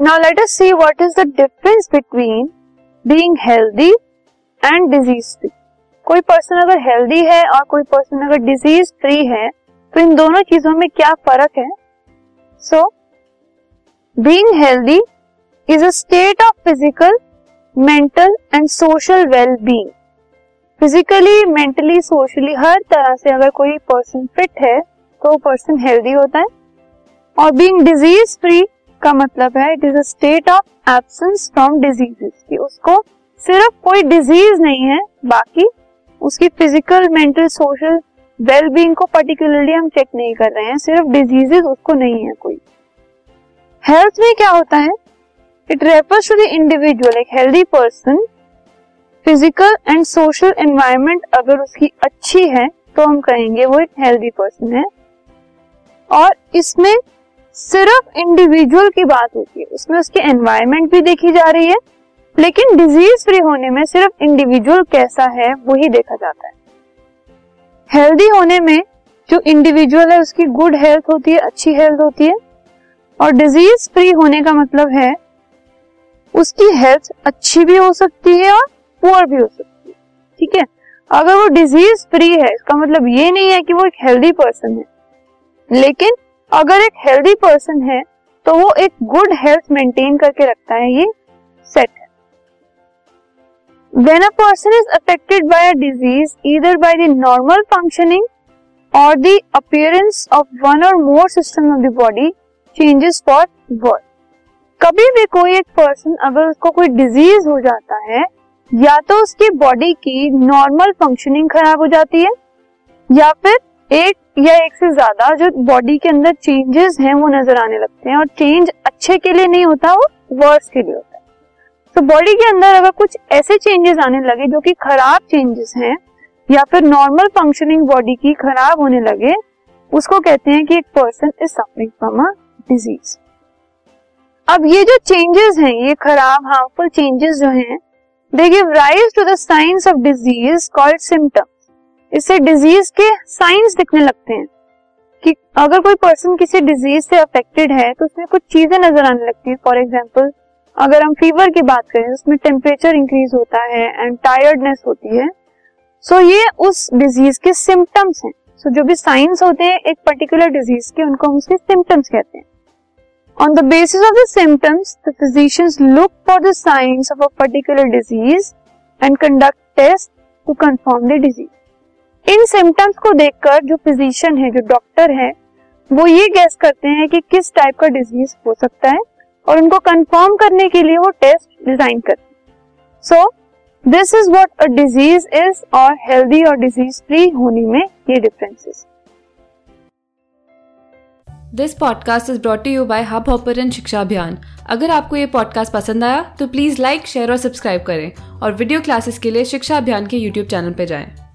Now let us see what is the difference between being healthy and disease free कोई person अगर healthy है और कोई person अगर डिज़ीज़ फ्री है तो इन दोनों चीज़ों में क्या फ़र्क है? So being healthy is a state of physical mental and social well being physically mentally socially हर तरह से अगर कोई पर्सन फिट है तो पर्सन हेल्दी होता है। और बीइंग डिज़ीज़ फ्री का मतलब है it is a state of absence from diseases कि उसको सिर्फ़ कोई डिज़ीज़ नहीं है, बाकी उसकी physical mental social well being को पर्टिकुलरली हम चेक नहीं कर रहे हैं, सिर्फ़ डिजीजेस उसको नहीं है कोई। हेल्थ में क्या होता है? It refers to the individual एक healthy person physical and social environment अगर उसकी अच्छी है तो हम कहेंगे वो एक हेल्दी पर्सन है। और इसमें सिर्फ़ इंडिविजुअल की बात होती है। उसमें उसकी एनवायरमेंट भी देखी जा रही है, लेकिन डिज़ीज़ फ्री होने में सिर्फ़ इंडिविजुअल कैसा है वो ही देखा जाता है। हेल्दी होने में जो इंडिविजुअल है, उसकी गुड हेल्थ होती है, अच्छी हेल्थ होती है। और डिज़ीज़ फ्री होने का मतलब है, उसकी हेल्थ अच्छी भी हो सकती है और पुअर भी हो सकती है। ठीक है? अगर वो डिज़ीज़ फ्री है, इसका मतलब ये नहीं है कि वो एक हेल्दी पर्सन है। लेकिन अगर एक हेल्दी पर्सन है तो वो एक गुड हेल्थ मेंटेन करके रखता है, ये सेट है। When a person is affected by a disease इधर बाय द नॉर्मल फंक्शनिंग और the appearance of one or more system of the body changes for work कभी भी कोई एक पर्सन अगर उसको कोई डिज़ीज़ हो जाता है, या तो उसकी बॉडी की नॉर्मल फंक्शनिंग खराब हो जाती है, या फिर एक या एक से ज़्यादा जो बॉडी के अंदर चेंजेस हैं, वो नज़र आने लगते हैं और चेंज अच्छे के लिए नहीं होता, वो वर्स के लिए होता है। तो बॉडी के अंदर अगर कुछ ऐसे चेंजेस आने लगे जो कि खराब चेंजेस हैं, या फिर नॉर्मल फंक्शनिंग बॉडी की खराब होने लगे, उसको कहते हैं कि एक person is suffering from a disease अब ये जो चेंजेस हैं, ये खराब हार्मफुल चेंजेस जो हैं they give rise to the signs of disease called symptoms इससे डिज़ीज़ के साइंस दिखने लगते हैं कि अगर कोई पर्सन किसी डिज़ीज़ से अफेक्टेड है तो उसमें कुछ चीज़ें नज़र आने लगती है। फॉर एग्ज़ाम्पल अगर हम फीवर की बात करें उसमें टेम्परेचर इंक्रीज होता है एंड टायर्डनेस होती है सो so ये उस डिज़ीज़ के सिम्टम्स हैं। सो so जो भी साइंस होते हैं एक पर्टिकुलर डिज़ीज़ के उनको हम उसके सिम्टम्स कहते हैं। On the basis of the symptoms, the physicians look for the signs of a particular disease and conduct tests to confirm the disease. इन सिम्टम्स को देखकर जो फिजिशियन है, जो डॉक्टर है, वो ये गैस करते हैं कि किस टाइप का डिज़ीज़ हो सकता है और उनको कंफर्म करने के लिए वो टेस्ट डिज़ाइन करते हैं। So this is what a disease is और हेल्दी और डिज़ीज़ फ्री होने में ये differences this podcast is brought you by Hub Hopper शिक्षा अभियान अगर आपको ये पॉडकास्ट पसंद आया तो प्लीज़ लाइक शेयर और सब्सक्राइब करें और वीडियो क्लासेस के लिए शिक्षा अभियान के यूट्यूब चैनल पर जाएँ।